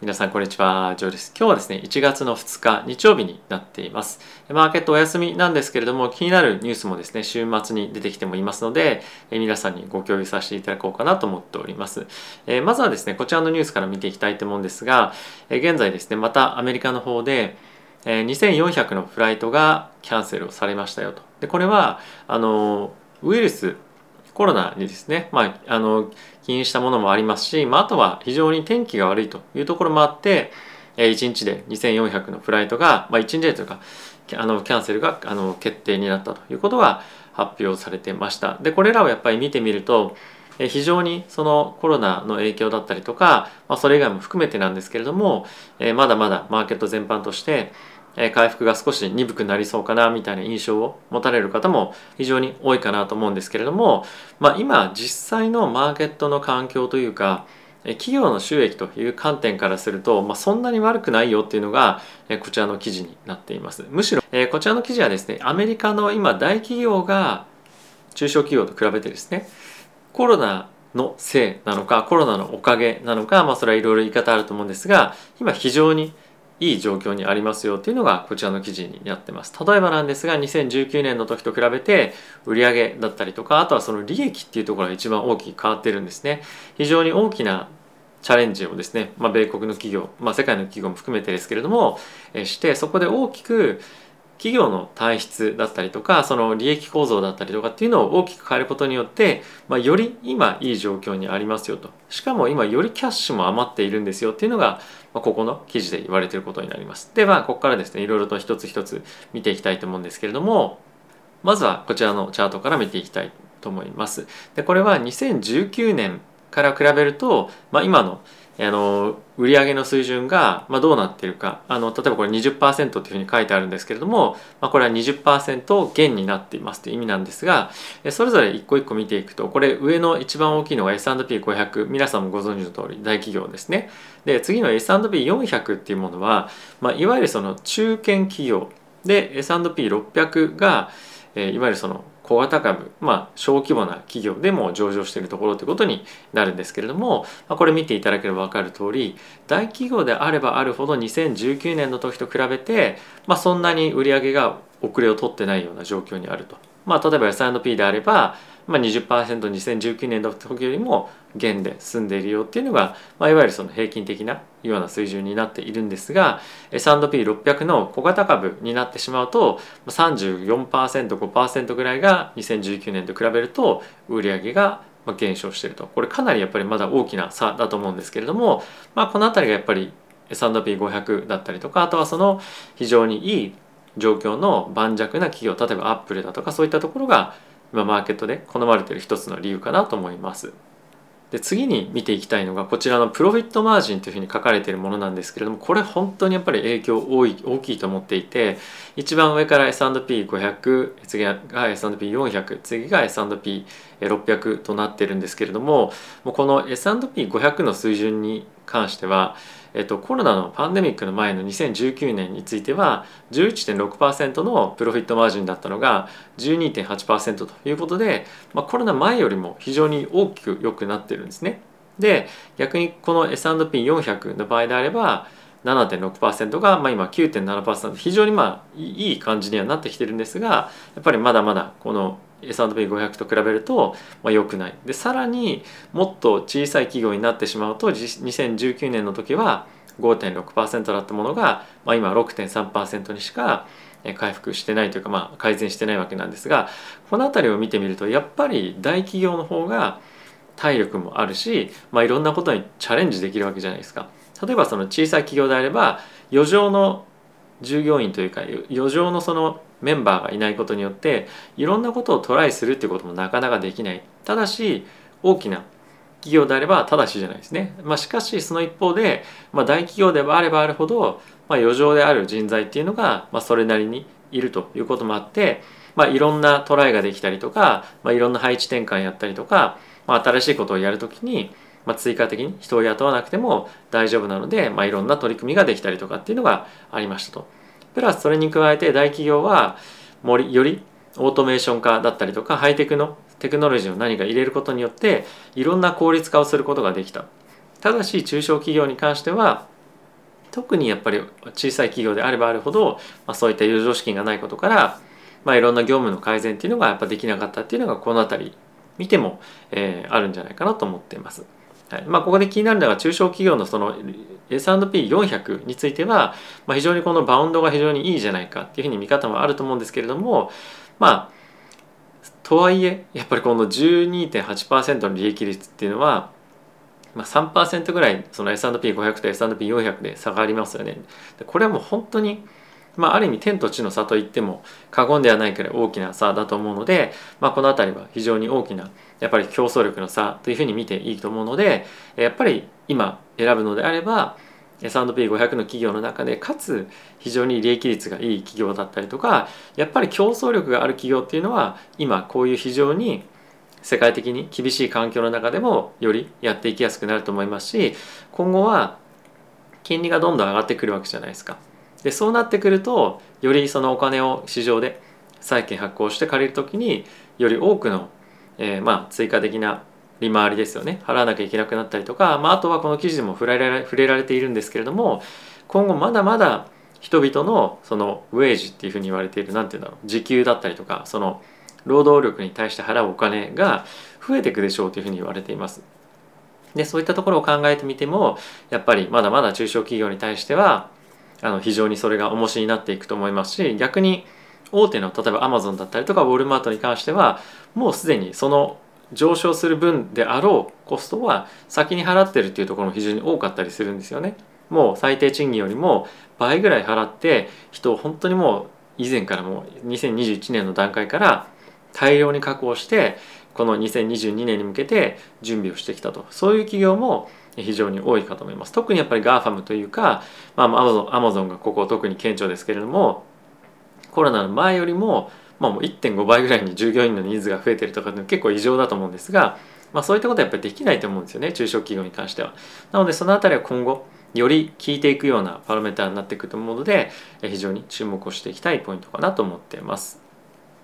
皆さんこんにちは、ジョーです。今日はですね、1月の2日日曜日になっています。マーケットお休みなんですけれども、気になるニュースもですね、週末に出てきてもいますので、皆さんにご共有させていただこうかなと思っております。まずはですね、こちらのニュースから見ていきたいと思うんですが、現在ですね、またアメリカの方で、2400のフライトがキャンセルをされましたよと。で、これは、あの、ウイルスコロナにですね、まあ、あの起因したものもありますし、まあ、あとは非常に天気が悪いというところもあってえ1日で2400のフライトが、まあ、1日でというかあのキャンセルがあの決定になったということが発表されてました。でこれらをやっぱり見てみるとえ非常にそのコロナの影響だったりとか、まあ、それ以外も含めてなんですけれどもえまだまだマーケット全般として回復が少し鈍くなりそうかなみたいな印象を持たれる方も非常に多いかなと思うんですけれども、まあ、今実際のマーケットの環境というか企業の収益という観点からすると、まあ、そんなに悪くないよっていうのがこちらの記事になっています。むしろこちらの記事はですねアメリカの今大企業が中小企業と比べてですねコロナのせいなのかコロナのおかげなのか、まあ、それはいろいろ言い方あると思うんですが今非常にいい状況にありますよっていうのがこちらの記事になってます。例えばなんですが2019年の時と比べて売上だったりとかあとはその利益っていうところが一番大きく変わってるんですね。非常に大きなチャレンジをですね、まあ、米国の企業、まあ、世界の企業も含めてですけれども、えしてそこで大きく企業の体質だったりとかその利益構造だったりとかっていうのを大きく変えることによって、まあ、より今いい状況にありますよと。しかも今よりキャッシュも余っているんですよっていうのが、まあ、ここの記事で言われていることになります。ではここからですねいろいろと一つ一つ見ていきたいと思うんですけれどもまずはこちらのチャートから見ていきたいと思います。でこれは2019年から比べると、まあ、今のあの売上の水準が、まあ、どうなっているか。あの例えばこれ20%というふうに書いてあるんですけれども、まあ、これは20%減になっていますという意味なんですがそれぞれ一個一個見ていくとこれ上の一番大きいのが S&P500 皆さんもご存知の通り大企業ですね。で次の S&P400 っていうものは、まあ、いわゆるその中堅企業。で S&P600 が、えいわゆるその小型株、まあ、小規模な企業でも上場しているところということになるんですけれども、まあ、これ見ていただければ分かる通り大企業であればあるほど2019年の時と比べて、まあ、そんなに売り上げが遅れを取ってないような状況にあると。まあ、例えば S&P であれば、まあ20、2019年の時よりも減で済んでいるよっていうのが、まあ、いわゆるその平均的なような水準になっているんですが S&P600 の小型株になってしまうと 34%5% ぐらいが2019年と比べると売り上げが減少していると。これかなりやっぱりまだ大きな差だと思うんですけれども、まあ、この辺りがやっぱり S&P500 だったりとかあとはその非常にいい状況の盤石な企業例えばアップルだとかそういったところが今マーケットで好まれてる一つの理由かなと思います。で次に見ていきたいのがこちらのプロフィットマージンというふうに書かれているものなんですけれどもこれ本当にやっぱり影響多い大きいと思っていて一番上から S&P500 次が S&P400 次が S&P600 となっているんですけれどももうこの S&P500 の水準に関してはえっと、コロナのパンデミックの前の2019年については11.6%のプロフィットマージンだったのが12.8%ということで、まあ、コロナ前よりも非常に大きく良くなってるんですね。で逆にこの S&P400 の場合であれば7.6%が、まあ、今9.7%非常にまあいい感じにはなってきてるんですがやっぱりまだまだこの S&P500 と比べると、まあ、良くないでさらにもっと小さい企業になってしまうと2019年の時は5.6%だったものが、まあ、今6.3%にしか回復してないというか、まあ、改善してないわけなんですがこの辺りを見てみるとやっぱり大企業の方が体力もあるし、まあ、いろんなことにチャレンジできるわけじゃないですか。例えばその小さい企業であれば余剰の従業員というか余剰のそのメンバーがいないことによっていろんなことをトライするっていうこともなかなかできないただし大きな企業であればただしじゃないですね、まあ、しかしその一方で、まあ、大企業であればあるほど、まあ、余剰である人材っていうのが、まあ、それなりにいるということもあって、まあ、いろんなトライができたりとか、まあ、いろんな配置転換やったりとか、まあ、新しいことをやるときに、まあ、追加的に人を雇わなくても大丈夫なので、まあ、いろんな取り組みができたりとかっていうのがありましたと。プラスそれに加えて大企業はよりオートメーション化だったりとかハイテクのテクノロジーを何か入れることによっていろんな効率化をすることができたただし中小企業に関しては特にやっぱり小さい企業であればあるほど、まあ、そういった余剰資金がないことから、まあ、いろんな業務の改善っていうのがやっぱできなかったっていうのがこの辺り見ても、えー、あるんじゃないかなと思っています。はいまあ、ここで気になるのが中小企業のその S&P400 については、まあ、非常にこのバウンドが非常にいいじゃないかっていうふうに見方もあると思うんですけれどもまあとはいえやっぱりこの12.8%の利益率っていうのは、まあ、3%ぐらいその S&P500 と S&P400 で差がありますよね。これはもう本当にまあ、ある意味天と地の差といっても過言ではないくらい大きな差だと思うので、まあ、この辺りは非常に大きなやっぱり競争力の差というふうに見ていいと思うのでやっぱり今選ぶのであれば S&P500 の企業の中でかつ非常に利益率がいい企業だったりとかやっぱり競争力がある企業っていうのは今こういう非常に世界的に厳しい環境の中でもよりやっていきやすくなると思いますし今後は金利がどんどん上がってくるわけじゃないですか。でそうなってくるとよりそのお金を市場で債券発行して借りる時により多くの、えー、まあ追加的な利回りですよね払わなきゃいけなくなったりとか、まあ、あとはこの記事でも触れられ触れられているんですけれども今後まだまだ人々のそのウェージっていうふうに言われている何て言うんだろう時給だったりとかその労働力に対して払うお金が増えていくでしょうというふうに言われています。でそういったところを考えてみてもやっぱりまだまだ中小企業に対してはあの非常にそれが重しになっていくと思いますし逆に大手の例えばアマゾンだったりとかウォルマートに関してはもうすでにその上昇する分であろうコストは先に払ってるっていうところも非常に多かったりするんですよね。もう最低賃金よりも倍ぐらい払って人を本当にもう以前からもう2021年の段階から大量に確保してこの2022年に向けて準備をしてきたとそういう企業も非常に多いかと思います特にやっぱり GAFAM というか、まあ、アマゾンアマゾンがここ特に顕著ですけれどもコロナの前よりも,、まあ、もう1.5倍ぐらいに従業員のニーズが増えてるとかって結構異常だと思うんですが、まあ、そういったことはやっぱりできないと思うんですよね中小企業に関しては。なのでその辺りは今後より効いていくようなパラメーターになっていくと思うので非常に注目をしていきたいポイントかなと思っています。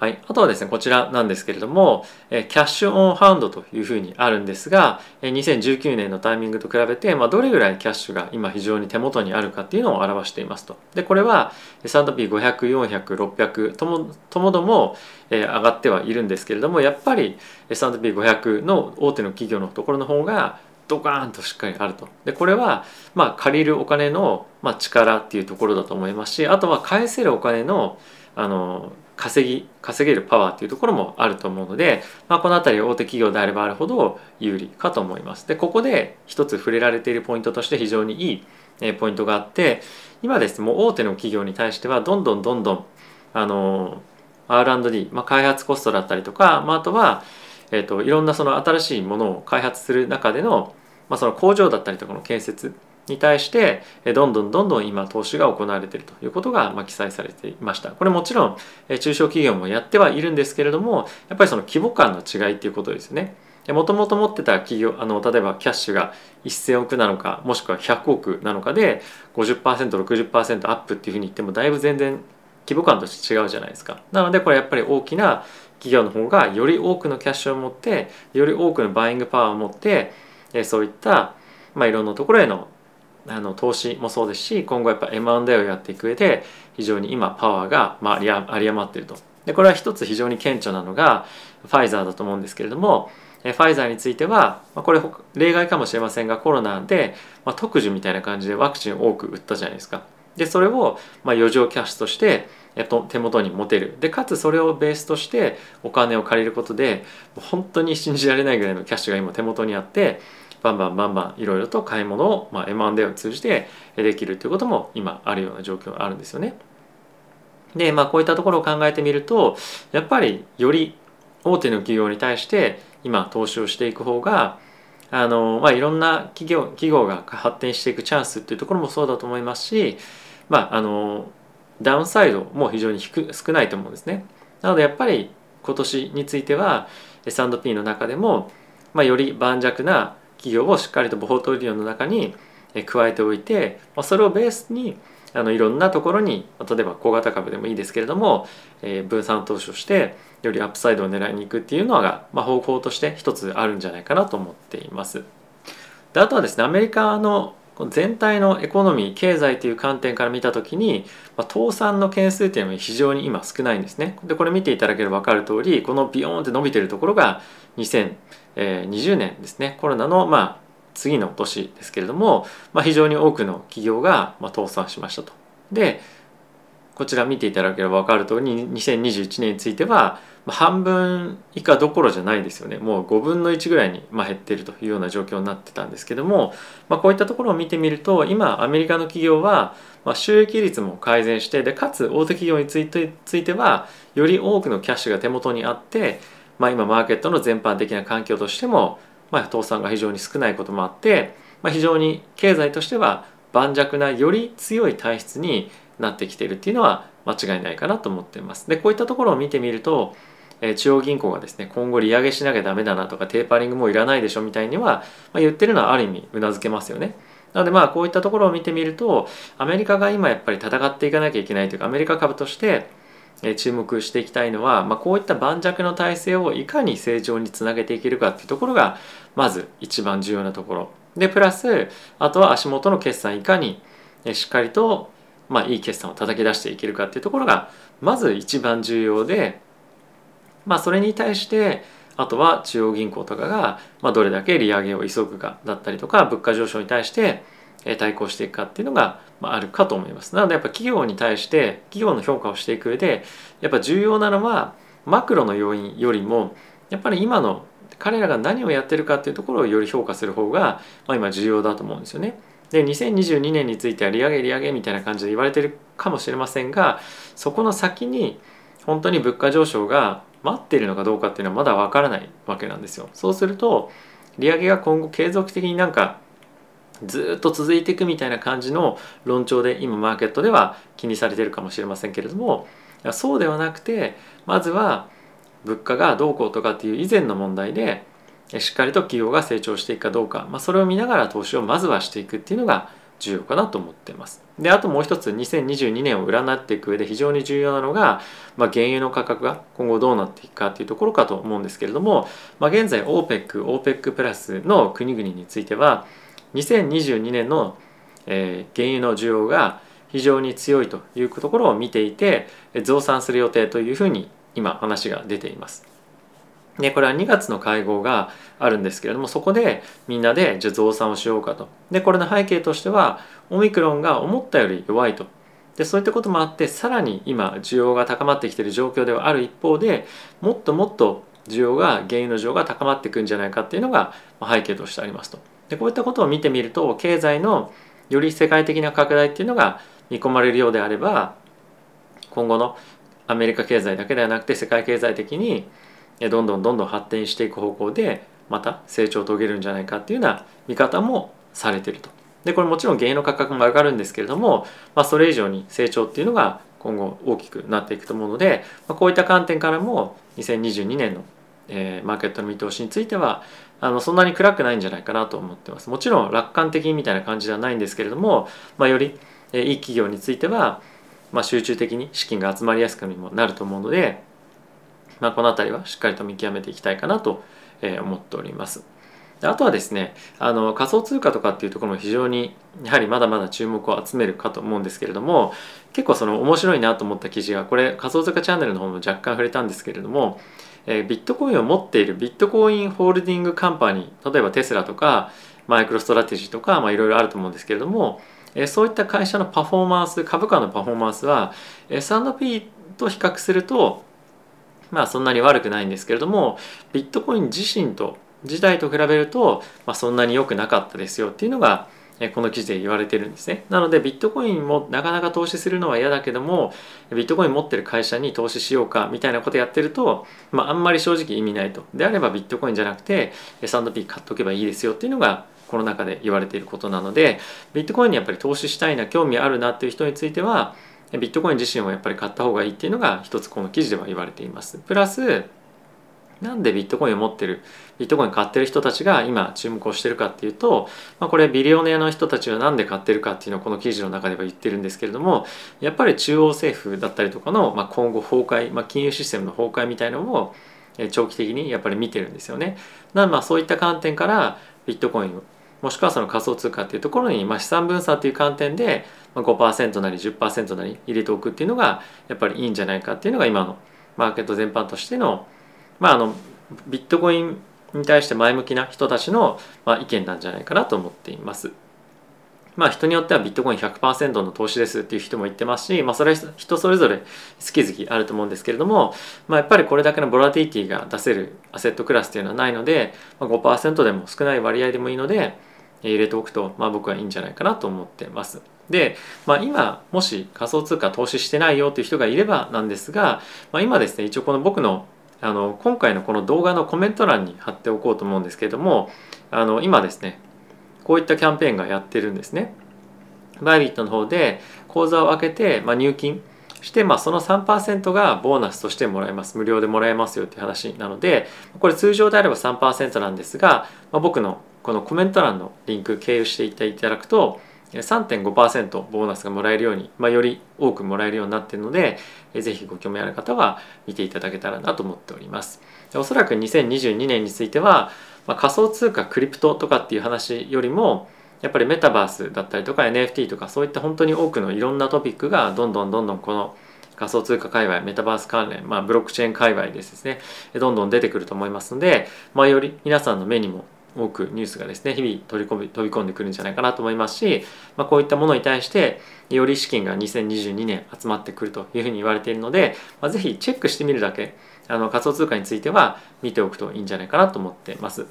はい、あとはですねこちらなんですけれどもキャッシュオンハンドというふうにあるんですが2019年のタイミングと比べて、まあ、どれぐらいキャッシュが今非常に手元にあるかっていうのを表していますと。でこれは S&P500400、ともともども上がってはいるんですけれどもやっぱり S&P500 の大手の企業のところの方がドカーンとしっかりあると。でこれはまあ借りるお金の、まあ、力っていうところだと思いますしあとは返せるお金のあの稼ぎ稼げるパワーっていうところもあると思うので、まあ、この辺り大手企業であればあるほど有利かと思います。でここで一つ触れられているポイントとして非常にいい、えポイントがあって今ですねもう大手の企業に対してはどんどんどんどんあの R&D、まあ、開発コストだったりとか、まあ、あとは、えーと、といろんなその新しいものを開発する中での,、まあその工場だったりとかの建設に対してどんどんどんどん今投資が行われているということがま記載されていました。これもちろん中小企業もやってはいるんですけれどもやっぱりその規模感の違いっていうことですね。もともと持ってた企業あの例えばキャッシュが1000億なのかもしくは100億なのかで 50%60% アップっていうふうに言ってもだいぶ全然規模感として違うじゃないですか。なのでこれやっぱり大きな企業の方がより多くのキャッシュを持ってより多くのバイングパワーを持ってそういった、まあ、いろんなところへのあの投資もそうですし今後やっぱ M&A をやっていく上で非常に今パワーが、まあ、有り余っていると。でこれは一つ非常に顕著なのがファイザーだと思うんですけれどもファイザーについてはまあこれ例外かもしれませんがコロナで、まあ、特需みたいな感じでワクチンを多く打ったじゃないですか。でそれを、まあ、余剰キャッシュとして手元に持てる。でかつそれをベースとしてお金を借りることで本当に信じられないぐらいのキャッシュが今手元にあってバンバンバンバンいろいろと買い物を、まあ、M&A を通じてできるということも今あるような状況があるんですよね。でまあこういったところを考えてみるとやっぱりより大手の企業に対して今投資をしていく方があの、まあ、いろんな企業企業が発展していくチャンスっていうところもそうだと思いますし、まあ、あのダウンサイドも非常に低少ないと思うんですね。なのでやっぱり今年については S&P の中でも、まあ、より盤石な企業をしっかりとポートリオの中に加えておいてそれをベースにあのいろんなところに例えば小型株でもいいですけれども、えー、分散投資をしてよりアップサイドを狙いに行くっていうのが、まあ、方法として一つあるんじゃないかなと思っています。であとはですねアメリカの全体のエコノミー経済という観点から見た時に、まあ、倒産の件数っていうのは非常に今少ないんですね。でこれ見ていただければ分かる通りこのビヨーンって伸びてるところが2000 2020年ですねコロナのまあ次の年ですけれども、まあ、非常に多くの企業がまあ倒産しましたと。でこちら見ていただければ分かる通り2021年については半分以下どころじゃないですよねもう5分の1ぐらいに減っているというような状況になってたんですけども、まあ、こういったところを見てみると今アメリカの企業は収益率も改善してでかつ大手企業についてついてはより多くのキャッシュが手元にあって、まあ、今マーケットの全般的な環境としても、まあ、倒産が非常に少ないこともあって、まあ、非常に経済としては盤石なより強い体質になってきているっていうのは間違いないかなと思っています。でこういったところを見てみると、え中央銀行がですね今後利上げしなきゃダメだなとかテーパリングもいらないでしょみたいには、ま、言ってるのはある意味うなずけますよね。なのでまあこういったところを見てみるとアメリカが今やっぱり戦っていかなきゃいけないというかアメリカ株として注目していきたいのは、まあ、こういった盤石の体制をいかに成長につなげていけるかっていうところがまず一番重要なところ。でプラスあとは足元の決算いかにしっかりとまあ、いい決算を叩き出していけるかっていうところがまず一番重要で、まあ、それに対してあとは中央銀行とかが、まあ、どれだけ利上げを急ぐかだったりとか物価上昇に対して対抗していくかっていうのがあるかと思います。なのでやっぱ企業に対して企業の評価をしていく上でやっぱ重要なのはマクロの要因よりもやっぱり今の彼らが何をやってるかっていうところをより評価する方が、まあ、今重要だと思うんですよね。で2022年については利上げ利上げみたいな感じで言われてるかもしれませんがそこの先に本当に物価上昇が待っているのかどうかっていうのはまだわからないわけなんですよ。そうすると利上げが今後継続的になんかずっと続いていくみたいな感じの論調で今マーケットでは気にされてるかもしれませんけれどもそうではなくてまずは物価がどうこうとかっていう以前の問題でしっかりと企業が成長していくかどうか、まあ、それを見ながら投資をまずはしていくっていうのが重要かなと思っています。であともう一つ2022年を占っていく上で非常に重要なのが、まあ、原油の価格が今後どうなっていくかっていうところかと思うんですけれども、まあ、現在 OPEC、OPEC プラスの国々については2022年の、えー、原油の需要が非常に強いというところを見ていて増産する予定というふうに今話が出ています。でこれは2月の会合があるんですけれどもそこでみんなでじゃ増産をしようかと。でこれの背景としてはオミクロンが思ったより弱いと。でそういったこともあってさらに今需要が高まってきている状況ではある一方でもっともっと需要が原油の需要が高まっていくんじゃないかっていうのが背景としてありますと。でこういったことを見てみると経済のより世界的な拡大っていうのが見込まれるようであれば今後のアメリカ経済だけではなくて世界経済的にどんどんどんどん発展していく方向でまた成長を遂げるんじゃないかっていうような見方もされてると。でこれもちろん原油の価格も上がるんですけれども、まあ、それ以上に成長っていうのが今後大きくなっていくと思うので、まあ、こういった観点からも2022年の、えー、マーケットの見通しについてはあのそんなに暗くないんじゃないかなと思ってます。もちろん楽観的みたいな感じではないんですけれども、まあ、より、え、いい企業については、まあ、集中的に資金が集まりやすくにもなると思うのでまあ、この辺りはしっかりと見極めていきたいかなとえ思っております。あとはですねあの仮想通貨とかっていうところも非常にやはりまだまだ注目を集めるかと思うんですけれども結構その面白いなと思った記事がこれ仮想通貨チャンネルの方も若干触れたんですけれども、え、ビットコインを持っているビットコインホールディングカンパニー例えばテスラとかマイクロストラテジーとかいろいろあると思うんですけれども、え、そういった会社のパフォーマンス株価のパフォーマンスは S&P と比較するとまあそんなに悪くないんですけれどもビットコイン自身と自体と比べると、まあ、そんなに良くなかったですよっていうのがこの記事で言われてるんですね。なのでビットコインもなかなか投資するのは嫌だけどもビットコイン持ってる会社に投資しようかみたいなことやってると、まあ、あんまり正直意味ないと。であればビットコインじゃなくて S&P 買っとけばいいですよっていうのがこの中で言われていることなのでビットコインにやっぱり投資したいな興味あるなっていう人についてはビットコイン自身をやっぱり買った方がいいっていうのが一つこの記事では言われています。プラスなんでビットコインを持ってるビットコイン買ってる人たちが今注目をしてるかっていうと、まあ、これビリオネアの人たちは何で買ってるかっていうのをこの記事の中では言ってるんですけれどもやっぱり中央政府だったりとかの、まあ、今後崩壊、まあ、金融システムの崩壊みたいのを長期的にやっぱり見てるんですよね。なまあそういった観点からビットコインもしくはその仮想通貨っていうところに、まあ、資産分散という観点で5%なり10%なり入れておくっていうのがやっぱりいいんじゃないかっていうのが今のマーケット全般としての,、まあ、あのビットコインに対して前向きな人たちの、まあ、意見なんじゃないかなと思っています。まあ人によってはビットコイン100%の投資ですっていう人も言ってますし、まあそれは人それぞれ好き好きあると思うんですけれども、まあやっぱりこれだけのボラティティが出せるアセットクラスっていうのはないので、まあ、5%でも少ない割合でもいいので、入れておくと、まあ、僕はいいんじゃないかなと思ってます。で、まあ、今もし仮想通貨投資してないよという人がいればなんですが、まあ、今ですね一応この僕のあの今回のこの動画のコメント欄に貼っておこうと思うんですけれどもあの今ですねこういったキャンペーンがやってるんですね。バイビットの方で口座を開けて、まあ、入金して、まあ、その3%がボーナスとしてもらえます無料でもらえますよって話なのでこれ通常であれば3%なんですが、まあ、僕のこのコメント欄のリンク経由していっていただくと3.5%ボーナスがもらえるように、まあ、より多くもらえるようになっているのでぜひご興味ある方は見ていただけたらなと思っております。おそらく2022年については、まあ、仮想通貨クリプトとかっていう話よりもやっぱりメタバースだったりとか NFT とかそういった本当に多くのいろんなトピックがどんどんどんどんこの仮想通貨界隈メタバース関連、まあ、ブロックチェーン界隈ですねどんどん出てくると思いますので、まあ、より皆さんの目にも多くニュースがですね日々取り込み飛び込んでくるんじゃないかなと思いますし、まあ、こういったものに対してより資金が2022年集まってくるというふうに言われているので、まあ、ぜひチェックしてみるだけあの仮想通貨については見ておくといいんじゃないかなと思ってます。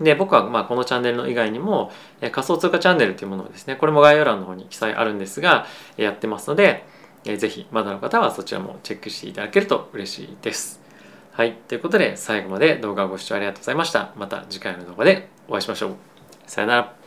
で僕はまあこのチャンネルの以外にも仮想通貨チャンネルというものをですねこれも概要欄の方に記載あるんですがやってますのでぜひまだの方はそちらもチェックしていただけると嬉しいです。はい。ということで、最後まで動画をご視聴ありがとうございました。また次回の動画でお会いしましょう。さよなら。